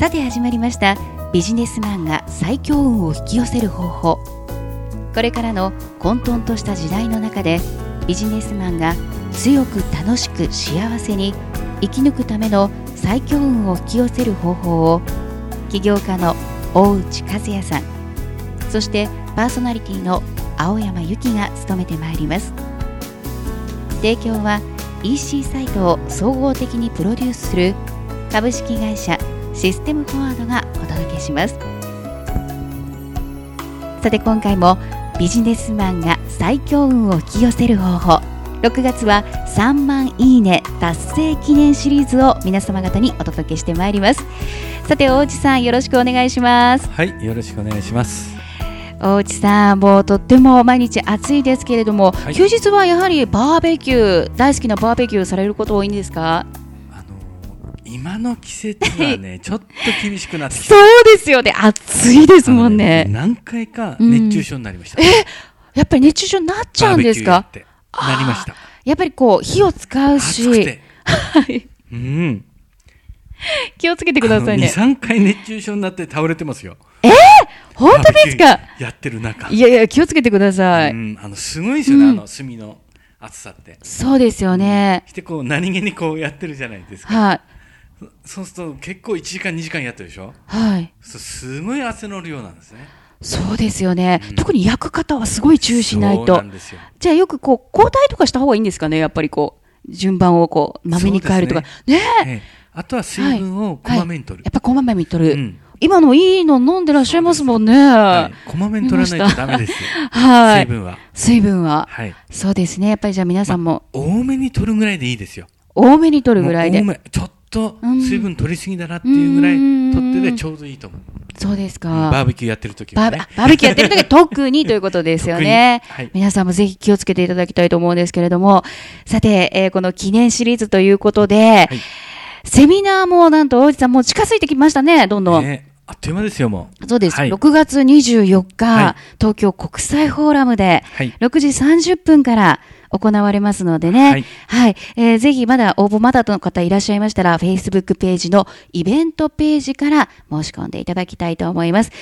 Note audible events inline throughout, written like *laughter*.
さて始まりましたビジネスマンが最強運を引き寄せる方法。これからの混沌とした時代の中でビジネスマンが強く楽しく幸せに生き抜くための最強運を引き寄せる方法を起業家の大内和也さんそしてパーソナリティの青山由紀が務めてまいります。提供は EC サイトを総合的にプロデュースする株式会社システムフォワードがお届けします。さて今回もビジネスマンが最強運を引き寄せる方法。6月は3万いいね達成記念シリーズを皆様方にお届けしてまいります。さて大内さんよろしくお願いします。はいよろしくお願いします。大内さん、もうとっても毎日暑いですけれども、はい、休日はやはりバーベキュー、大好きなバーベキューされること多いんですか？今の季節はね、*laughs* ちょっと厳しくなってきたそうですよね、暑いですもんね。ね何回か熱中症になりました、うん、えやっぱり熱中症になっちゃうんですか？なりました。やっぱりこう、火を使うし、はい。うん。気をつけてくださいね。2、3回熱中症になって倒れてますよ。えー、本当ですか？やってる中。いやいや、気をつけてください。うん、あの、すごいですよね、うん、あの、炭の暑さって。そうですよね。して、こう、何気にこうやってるじゃないですか。はい。そうすると、結構1時間、2時間やってるでしょ？はい。すごい汗の量なんですね。そうですよね、うん、特に焼く方はすごい注意しないと。じゃあよくこう交代とかした方がいいんですかね、やっぱりこう順番をこうまめに変えるとか。ねね、あとは水分をこまめに取る。はいはい、やっぱこまめに取る。うん今のいいの飲んでらっしゃいますもんね。はい、こまめに取らないとダメです。はい。水分は。水分は。はい。そうですね。やっぱりじゃあ皆さんも。ま多めに取るぐらいでいいですよ。多めに取るぐらいで。多め。ちょっと水分取りすぎだなっていうぐらい取ってでちょうどいいと思う。そうですか、うん、バーベキューやってる時は、ね、バーベキューやってる時は *laughs* 特にということですよね、はい、皆さんもぜひ気をつけていただきたいと思うんですけれども、さて、えー、この記念シリーズということで、はい、セミナーもなんと大内さんもう近づいてきましたね、どんどん。ねあっという間ですよ、もう。そうです。はい、6月24日、はい、東京国際フォーラムで、6時30分から行われますのでね。はい。はい、えー、ぜひまだ応募まだの方いらっしゃいましたら、Facebook ページのイベントページから申し込んでいただきたいと思います。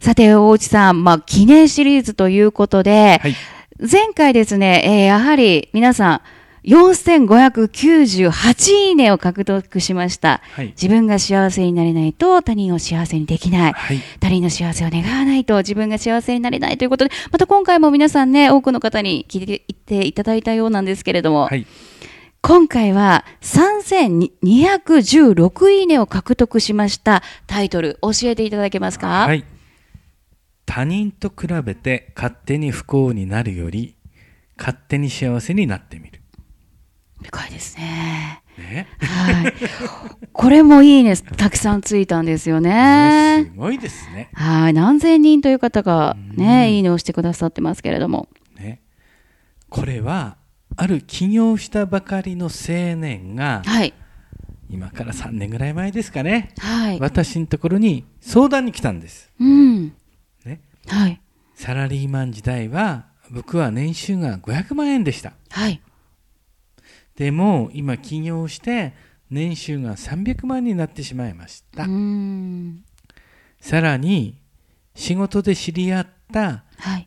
さて、大内さん、まあ、記念シリーズということで、はい、前回ですね、えー、やはり皆さん、4598いいねを獲得しました、はい、自分が幸せになれないと他人を幸せにできない、はい、他人の幸せを願わないと自分が幸せになれないということで、また今回も皆さんね、多くの方に聞いていただいたようなんですけれども、はい、今回は3216いいねを獲得しましたタイトル、教えていただけますか？はい。他人と比べて勝手に不幸になるより、勝手に幸せになってみる。深いですね。ね、はい。これもいいね、たくさんついたんですよね。ねすごいですね。はい。何千人という方がね、いいねをしてくださってますけれども。ね。これは、ある起業したばかりの青年が、はい。今から3年ぐらい前ですかね。はい。私のところに相談に来たんです。うん。ね。はい。サラリーマン時代は、僕は年収が500万円でした。はい。でも今起業して年収が300万になってしまいました。さらに仕事で知り合った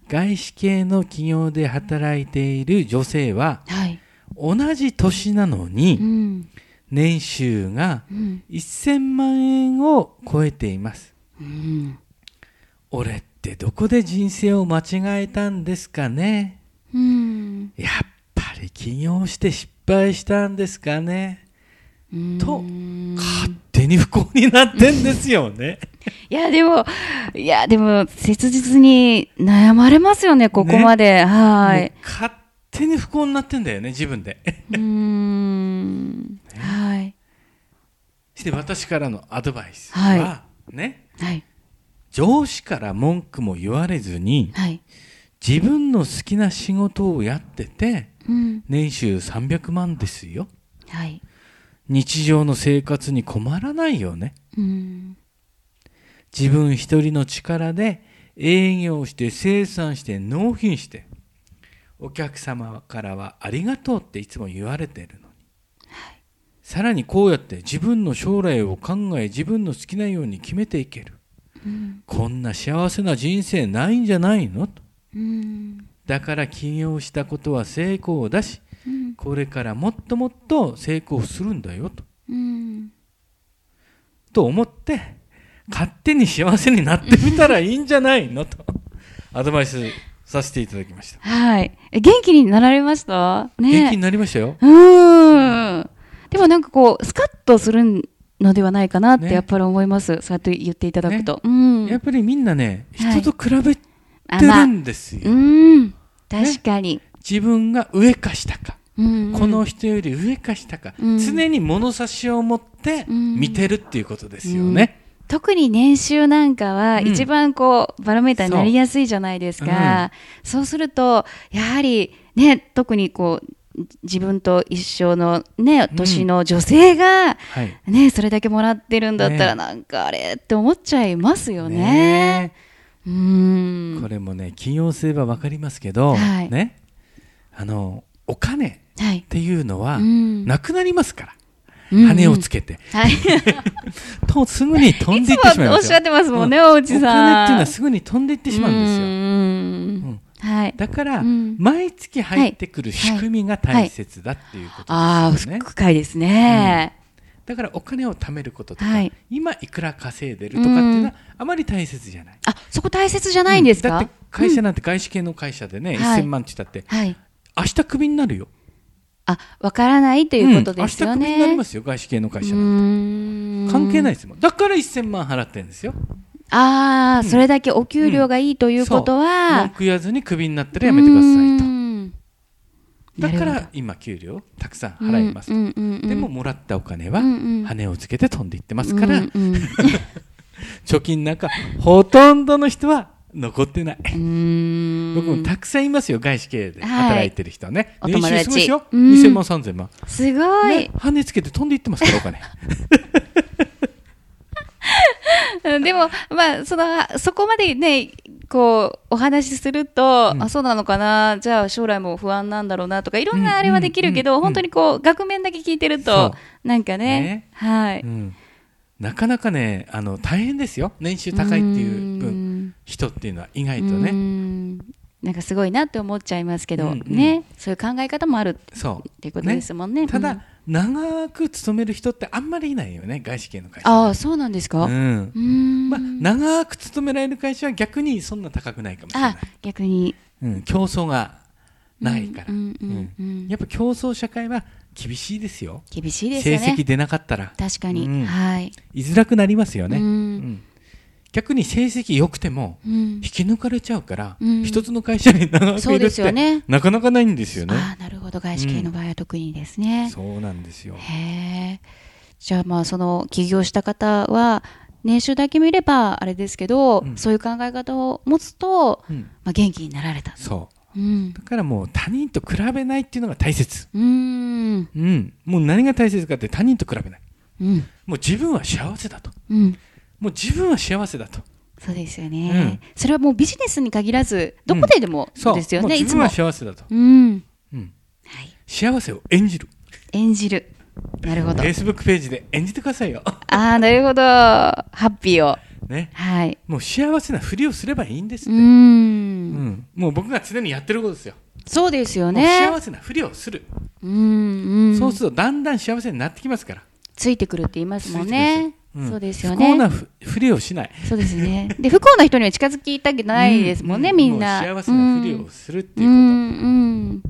外資系の企業で働いている女性は、はい、同じ年なのに、年収が1000万円を超えています、うん、俺ってどこで人生を間違えたんですかね、うん、やっぱり起業して失敗したんですかね？と勝手に不幸になってんですよね。*laughs* いやでもいやでも切実に悩まれますよねここまで、ね、はい。勝手に不幸になってんだよね自分で。うん、ね、はい。して私からのアドバイスは、はい、ね、はい、上司から文句も言われずに、はい、自分の好きな仕事をやってて年収300万ですよ、はい、日常の生活に困らないよね、うん、自分一人の力で営業して生産して納品してお客様からはありがとうっていつも言われているのに、はい、さらにこうやって自分の将来を考え自分の好きなように決めていける、うん、こんな幸せな人生ないんじゃないの？と、うん、だから起業したことは成功だし、うん、これからもっともっと成功するんだよと、と思って勝手に幸せになってみたらいいんじゃないのと *laughs* アドバイスさせていただきました。はい。元気になられました？ね。元気になりましたよ。うん。でもなんかこう、スカッとするのではないかなってやっぱり思います。ね、そうやって言っていただくと。ね、うん。やっぱりみんなね、人と比べてるんですよ。はい、うん。確かに、ね、自分が上か下か。うんうん、この人より上か下か、うん、常に物差しを持って見てるっていうことですよね。うん、特に年収なんかは一番こう、バロメーターになりやすいじゃないですか。そう。すると、やはりね、特にこう、自分と一緒のね、年の女性が、ね、うん、それだけもらってるんだったら、なんかあれって思っちゃいますよね。ねうんこれもね、起業すれば分かりますけど、はい、ね、あの、お金っていうのは、なくなりますから。羽をつけて、はい、*laughs* とすぐに飛んでいってしまいますおっしゃってますもんね、おうちさん。お金っていうのはすぐに飛んでいってしまうんですよ。うんはい、だから、うん、毎月入ってくる仕組みが大切だっていうことですね。ああ、深いですね、うん、だからお金を貯めることとか、はい、今いくら稼いでるとかっていうのはあまり大切じゃない。あ、そこ大切じゃないんですか、だって会社なんて外資系の会社でね、うん、1000万って言ったって、はい、明日クビになるよ。あ、わからないということですよね。明日クビになりますよ、外資系の会社なんて。関係ないですもん。だから1000万払ってるんですよ。ああ、うん、それだけお給料がいいということは。文句言わずにクビになったらやめてくださいと。だ。から今給料たくさん払いますと、でももらったお金は羽をつけて飛んでいってますから、*laughs* 貯金なんかほとんどの人は残ってない。僕もたくさんいますよ、外資系で働いてる人ね。はい、年収すごいですよ。2000万、3000万。すごい、ね、羽つけて飛んでいってますから、お金。*laughs* でも、まあ、その、そこまでね、こう、お話しすると、うん、あ、そうなのかな、じゃあ将来も不安なんだろうなとか、いろんなあれはできるけど、うん。うん、本当にこう、額面だけ聞いてると、なんかね、ね。はい、うん、なかなかね、あの、大変ですよ。年収高いっていう分、人っていうのは意外とね。なんかすごいなって思っちゃいますけど、うんうん、ね、そういう考え方もあるっていうことですもんね。ね。ただ、長く勤める人ってあんまりいないよね、外資系の会社。ああ、そうなんですか？うん。うんまあ、長く勤められる会社は逆にそんな高くないかもしれない。あ、逆に。うん、競争がないから。やっぱ競争社会は厳しいですよ。厳しいですよね。成績出なかったら。確かに。うん、はい。居づらくなりますよね。うん、うん逆に成績良くても引き抜かれちゃうから、うん、一つの会社に長くいるって、ね、なかなかないんですよね。あなるほど。外資系の場合は特にですね。うん、そうなんですよ。へじゃあまあその起業した方は年収だけ見ればあれですけど、うん、そういう考え方を持つと、まあ、元気になられたそう、うん、だからもう他人と比べないっていうのが大切。うん、うん、もう何が大切かって他人と比べない、うん、もう自分は幸せだと、うんもう自分は幸せだと。そうですよね、うん、それはもうビジネスに限らず、どこででもそうですよね、自分は幸せだと。うん。うん。はい。幸せを演じる。演じる。なるほど。フェイスブックページで演じてくださいよ。ああ、なるほど。ハッピーを。ね。はい。もう幸せなふりをすればいいんですって。うん。うん。もう僕が常にやってることですよ。そうですよね。幸せなふりをする。うん。うん。そうするとだんだん幸せになってきますから。ついてくるって言いますもんね。そうですよね。不幸なふりをしない。そうですね。で、不幸な人には近づきたくないですもんね、みんな。幸せなふりをするっていうこと。うん。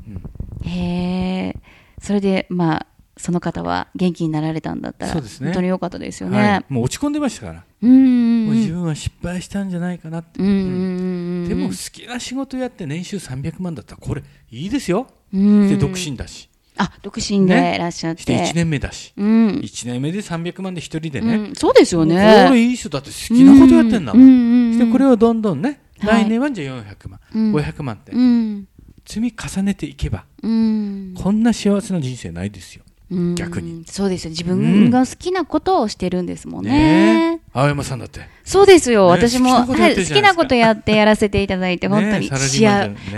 へえ。それで、まあ、その方は元気になられたんだったら、ね、本当に良かったですよね、もう落ち込んでましたから。うんもう自分は失敗したんじゃないかなって。うんでも好きな仕事やって年収300万だったら、これいいですよ。で、独身だし。あ独身でいらっしゃって。ね、1年目だし、うん、1年目で300万で1人でね、うん、そうですよね。これいい人だって好きなことやってんだもん。うん、してこれをどんどんね、来年はじゃあ400万、うん、500万って、積み重ねていけば、こんな幸せな人生ないですよ。逆に。そうですよ。自分が好きなことをしてるんですもんね,、ね。青山さんだって。そうですよ、ね、私も好きなことやってやらせていただいて本当に、ね、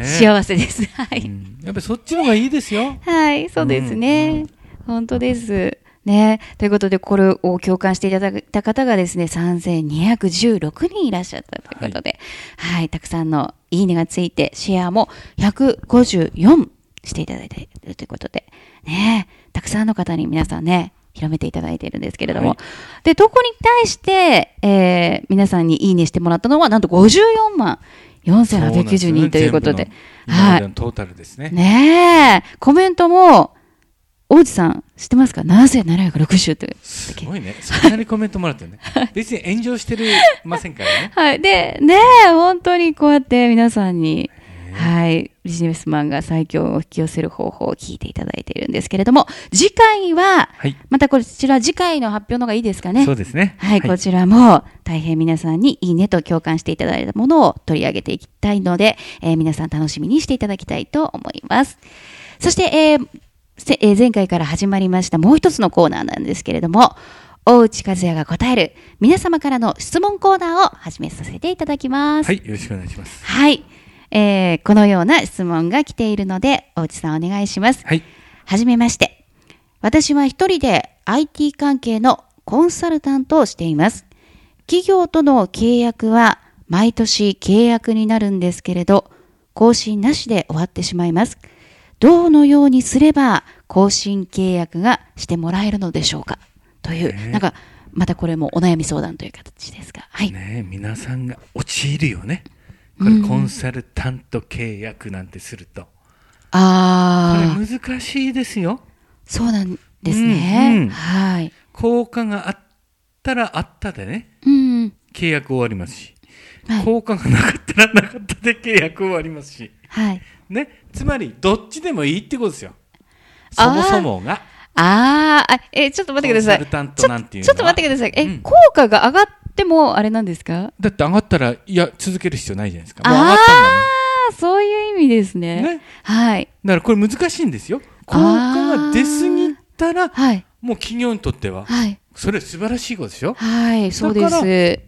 幸せです、はい、やっぱりそっちの方がいいですよ。はいそうですね、本当です。ね。ということで、これを共感していただいた方がですね、3216人いらっしゃったということで、はい、はい、たくさんのいいねがついて、シェアも154していただいているということで、ね。たくさんの方に皆さんね、広めていただいているんですけれども、はい、で、投稿に対して、えー、皆さんにいいねしてもらったのは、なんと54万4890人ということで。ではい。トータルですね。ねえ。コメントも、大内さん、知ってますか ?7760 という。すごいね。そんなにコメントもらってるね。別に炎上してるませんからね。はい。で、ねえ、本当にこうやって皆さんに、はい。ビジネスマンが最強を引き寄せる方法を聞いていただいているんですけれども、次回は、はい、またこちら次回の発表のがいいですかね。そうですね。はい、はい、こちらも大変皆さんにいいねと共感していただいたものを取り上げていきたいので、えー、皆さん楽しみにしていただきたいと思います。そして、えーえー、前回から始まりましたもう一つのコーナーなんですけれども、大内和也が答える皆様からの質問コーナーを始めさせていただきます。はい、よろしくお願いします。はい。えー、このような質問が来ているので、大内さんお願いします。はい。はじめまして。私は一人で IT 関係のコンサルタントをしています。企業との契約は毎年契約になるんですけれど、更新なしで終わってしまいます。どのようにすれば更新契約がしてもらえるのでしょうか？という、なんか、またこれもお悩み相談という形ですが。はい。ね皆さんが陥るよね。これコンサルタント契約なんてすると、ああこれ難しいですよ。そうなんですね、うんうん、はい。効果があったらあったでね、うん、契約終わりますし、はい、効果がなかったらなかったで契約終わりますし、はい。ね、つまりどっちでもいいってことですよ。そもそもが。ああ、え、ちょっと待ってください。コンサルタントなんていうちょっと待ってください。え、うん、効果が上がってもあれなんですか？だって上がったら、いや、続ける必要ないじゃないですか。もう上がったんだもん。ああ、そういう意味ですね。ね。はい。だからこれ難しいんですよ。効果が出すぎたら、はい、もう企業にとっては、はい、それ素晴らしいことですよ。はい、そうです。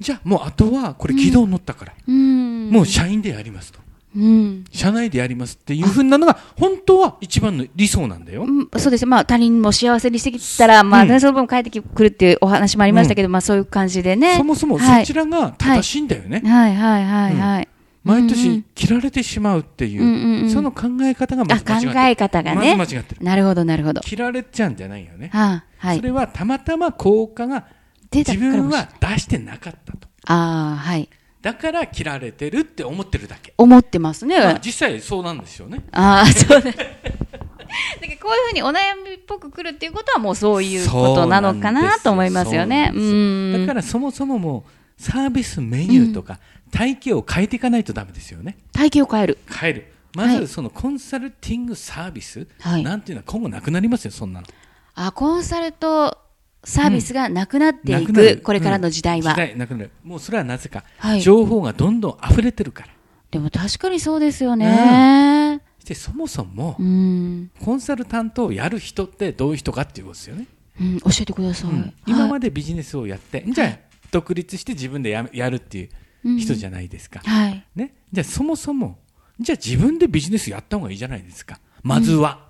じゃあもうあとはこれ軌道に乗ったから、うん、もう社員でやりますと。うん、社内でやりますっていうふうなのが本当は一番の理想なんだよ。うん、そうです。まあ他人も幸せにしてきたら、まあ、その分帰ってくるっていうお話もありましたけど、うん、まあそういう感じでね。そもそもそちらが正しいんだよね。はい、はい、はい、はい。毎年切られてしまうっていう、うんうん、その考え方がまず間違ってる。考え方がね。まず間違ってる。なるほど、なるほど。切られちゃうんじゃないよね。はあ、はい。それはたまたま効果が自分は出してなかったと。ああ、はい。だから切られてるって思ってるだけ。思ってますね。まあ、実際そうなんですよね。ああ、そうだ。*laughs* だけどこういうふうにお悩みっぽくくるっていうことはもうそういうことなのかなと思いますよね。うだからそもそももうサービスメニューとか体系を変えていかないとダメですよね。体系を変える。変える。まずそのコンサルティングサービス、はい、なんていうのは今後なくなりますよ、そんなの。あ、コンサルとサービスがなくなっていく、うん、これからの時代は、うん、時代なくなる。もうそれはなぜか、はい、情報がどんどん溢れてるから。でも確かにそうですよね、うん、でそもそも、うん、コンサルタントをやる人ってどういう人かっていうことですよね、うん、教えてください、今までビジネスをやって、じゃあ独立して自分でややるっていう人じゃないですか、はい。ね、じゃあそもそもじゃあ自分でビジネスやった方がいいじゃないですかまずは、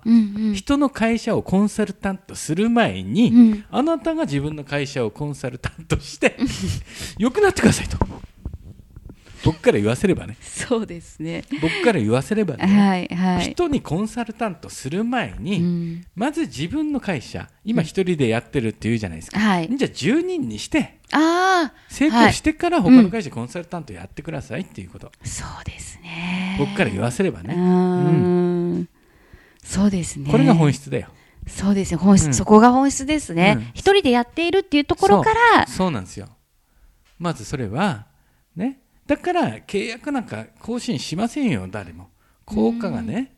人の会社をコンサルタントする前に、あなたが自分の会社をコンサルタントして *laughs* 良くなってくださいと。僕から言わせればね。そうですね。僕から言わせればね、はいはい、人にコンサルタントする前に、うん、まず自分の会社今一人でやってるっていうじゃないですか、はい、じゃあ10人にしてあ成功してから他の会社コンサルタントやってくださいっていうこと、うん、そうですね。僕から言わせればね。うんそうですね。これが本質だよ。そうですね。本質、うん、そこが本質ですね。一、人でやっているっていうところからそう。そうなんですよ。まずそれは、ね。だから契約なんか更新しませんよ、誰も。効果がね。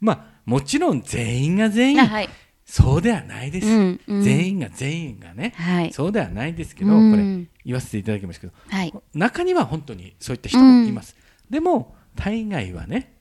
まあ、もちろん全員が全員、はい、そうではないです、うんうん、全員が全員がね、はい、そうではないですけど、これ言わせていただきますけど、はい、中には本当にそういった人もいます。でも、大概はね、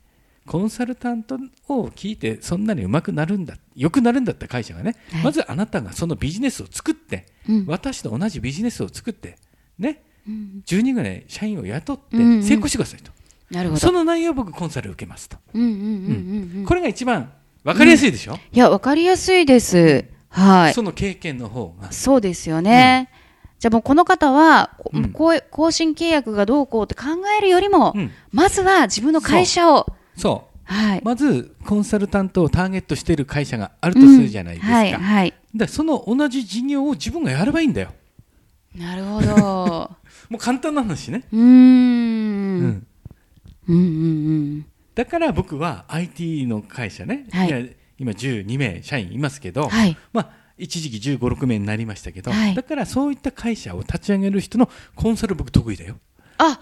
コンサルタントを聞いてそんなにうまくなるんだ良くなるんだった会社がね、はい、まずあなたがそのビジネスを作って、うん、私と同じビジネスを作ってね、うん、10人ぐらい社員を雇って成功してくださいと、なるほど。その内容を僕コンサル受けますと。これが一番分かりやすいでしょ、うん、いや分かりやすいです。はい、その経験の方が。そうですよね、うん、じゃあもうこの方は、うん、更新契約がどうこうって考えるよりも、うん、まずは自分の会社をそう。はい、まずコンサルタントをターゲットしている会社があるとするじゃないですか、はいはい、でその同じ事業を自分がやればいいんだよ。なるほど。*laughs* もう簡単な話ね。うん。うん。うんうんだから僕は IT の会社ね、はい、今12名社員いますけど、はい、まあ一時期15、6名になりましたけど、はい、だからそういった会社を立ち上げる人のコンサル僕得意だよ。あ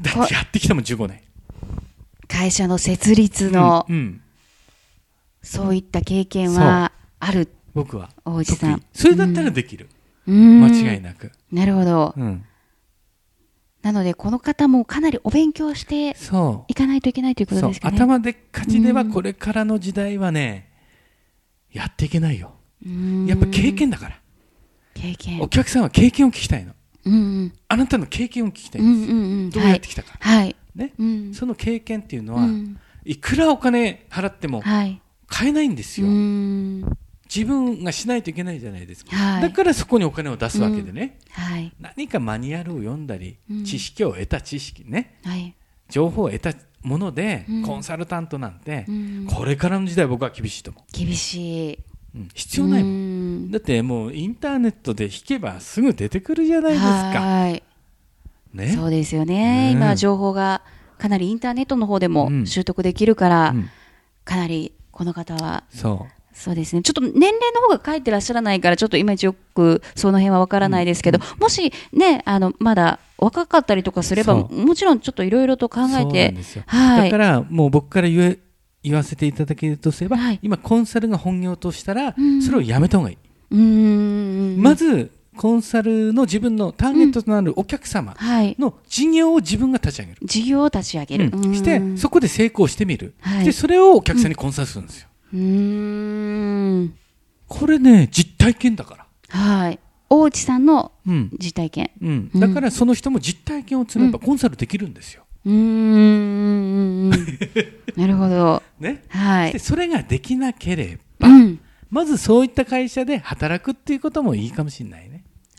だってやってきたもん15年。会社の設立の、そういった経験はある僕は。大内さん。それだったらできる、うん、間違いなく。なるほど、うん。なので、この方もかなりお勉強していかないといけないということですかね。頭でっかちではこれからの時代はね、やっていけないよ。やっぱ経験だから。経験。お客さんは経験を聞きたいの。うんうん、あなたの経験を聞きたいんです。よ。うんうんうん、どうやってきたか。はい。ね、うん、その経験っていうのは、うん、いくらお金払っても買えないんですよ。はい自分がしないといけないじゃないですか、はい、だからそこにお金を出すわけでね、うん。はい、何かマニュアルを読んだり、うん、知識を得た知識ね、はい、情報を得たもので、うん、コンサルタントなんて、これからの時代僕は厳しいと思う。厳しい、必要ないもん。だってもうインターネットで引けばすぐ出てくるじゃないですかね、そうですよね、今情報がかなりインターネットの方でも習得できるから、かなりこの方はそう。そうですね。ちょっと年齢の方が書いてらっしゃらないから、ちょっといまいちよくその辺はわからないですけど、うん、もしね、あの、まだ若かったりとかすれば、もちろんちょっといろいろと考えて。はい。だから、もう僕から言え、言わせていただけるとすれば、はい、今コンサルが本業としたら、それをやめた方がいい。うん。まず、コンサルの自分のターゲットとなるお客様の事業を自分が立ち上げる。事業を立ち上げる。うん、して、そこで成功してみる。はい、で、それをお客さんにコンサルするんですよ。うん。これね実体験だから。はい。大内さんの実体験、うん、うん、だからその人も実体験を積めばコンサルできるんですよ、うん。*laughs* なるほど、ね。はい、でそれができなければ、うん、まずそういった会社で働くっていうこともいいかもしれないね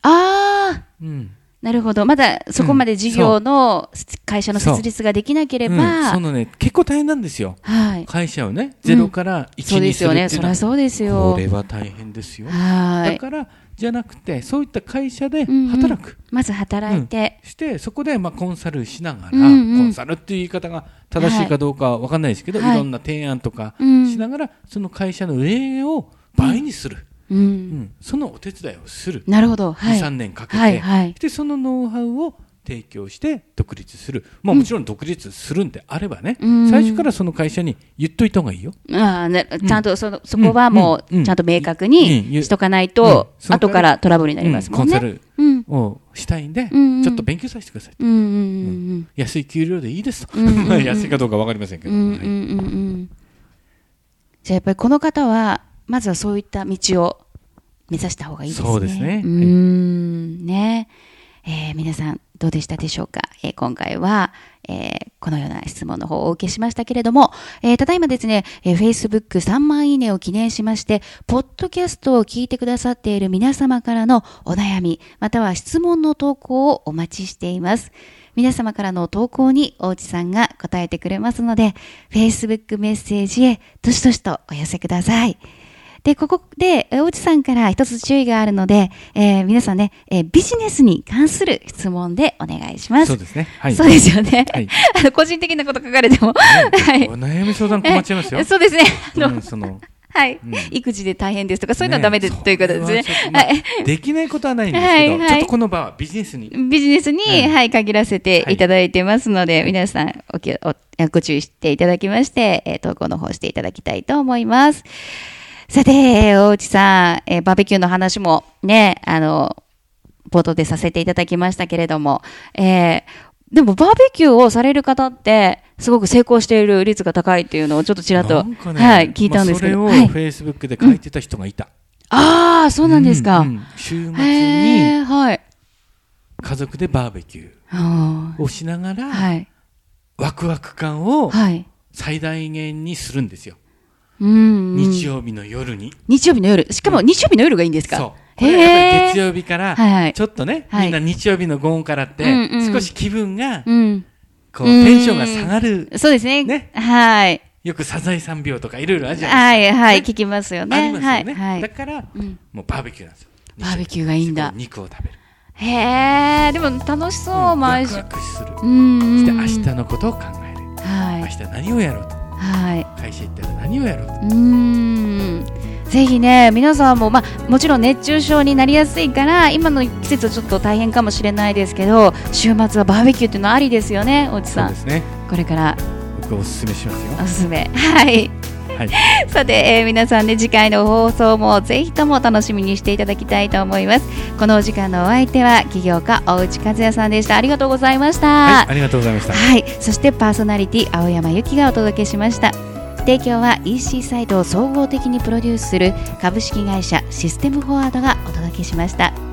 ああ、うん、なるほど。まだそこまで事業の会社の設立ができなければ、うん、そのね、結構大変なんですよ。はい。会社をね、ゼロから1にするっていうのは、うん、そうですよね。そりゃそうですよ。これは大変ですよ。はい。だから、じゃなくて、そういった会社で働く。うんうん、まず働いて。して、そこでまあコンサルしながら、うんうん、コンサルっていう言い方が正しいかどうかわかんないですけど、はい、いろんな提案とかしながら、その会社の売り上げを倍にする。うん、うん、そのお手伝いをする。なるほど、はい、23年かけて、はいはい、でそのノウハウを提供して独立する、まあ、もちろん独立するんであればね、うん、最初からその会社に言っといた方がいいよ。あね、ちゃんとその、そこはもうちゃんと明確にしとかないと、後からトラブルになりますもんね。コンサルをしたいんで、ちょっと勉強させてください、うん安い給料でいいですと、*laughs* 安いかどうか分かりませんけど。じゃあやっぱりこの方はまずはそういった道を目指した方がいいですね。そうですね。うん、ね。えー、皆さんどうでしたでしょうか、えー、今回は、えー、このような質問の方をお受けしましたけれども、えー、ただいまですね、えー、Facebook3 万いいねを記念しまして、ポッドキャストを聞いてくださっている皆様からのお悩み、または質問の投稿をお待ちしています。皆様からの投稿に大内さんが答えてくれますので、Facebook メッセージへどしどしとお寄せください。で、ここで、大内さんから一つ注意があるので、えー、皆さんね、えー、ビジネスに関する質問でお願いします。そうですね。はい。そうですよね。はい。あの、個人的なこと書かれても。*laughs* はい。お悩み相談困っちゃいますよ。そうですね。あの、うん、その、はい、うん、育児で大変ですとか、そういうのはダメで、ね、ということですね。まあ、はい。できないことはないんですけど、はいはい、ちょっとこの場はビジネスに。ビジネスに、はい、はい、限らせていただいてますので、皆さんお気お、ご注意していただきまして、えー、投稿の方していただきたいと思います。さて、大内さん、えー、バーベキューの話もね、あの、冒頭でさせていただきましたけれども、えー、でもバーベキューをされる方って、すごく成功している率が高いっていうのをちょっとちらっと、ね、はい、聞いたんですけど。まあ、それをフェイスブックで書いてた人がいた。うん、ああ、そうなんですか。うんうん、週末に、はい。家族でバーベキューをしながら、はい、ワクワク感を最大限にするんですよ。日曜日の夜に日曜日の夜しかも日曜日の夜がいいんですか、そうこれやっぱり月曜日から、ちょっとね、みんな日曜日の午後からって、少し気分が、こう、テンションが下がる。そうですね。ね。はい。よくサザエさん病とかいろいろあるじゃないですか。はいはい、聞きますよね。ありますよね。はい、だから、もうバーベキューなんですよ。バーベキューがいいんだ。肉を食べる。へえ、でも楽しそう、毎週。ワクワクする。うん。そして明日のことを考える。はい。明日何をやろうと。はい。会社行ったら何をやろうん。ぜひね皆さんも、まあ、もちろん熱中症になりやすいから今の季節ちょっと大変かもしれないですけど週末はバーベキューっていうのはありですよねおじさん。ね。これから。僕おすすめしますよ。おすすめ。はいはい、さて、えー、皆さんね次回の放送もぜひとも楽しみにしていただきたいと思います。このお時間のお相手は起業家大内和也さんでした。ありがとうございました、はい、ありがとうございました。はい。そしてパーソナリティ青山由紀がお届けしました。提供は EC サイトを総合的にプロデュースする株式会社システムフォワードがお届けしました。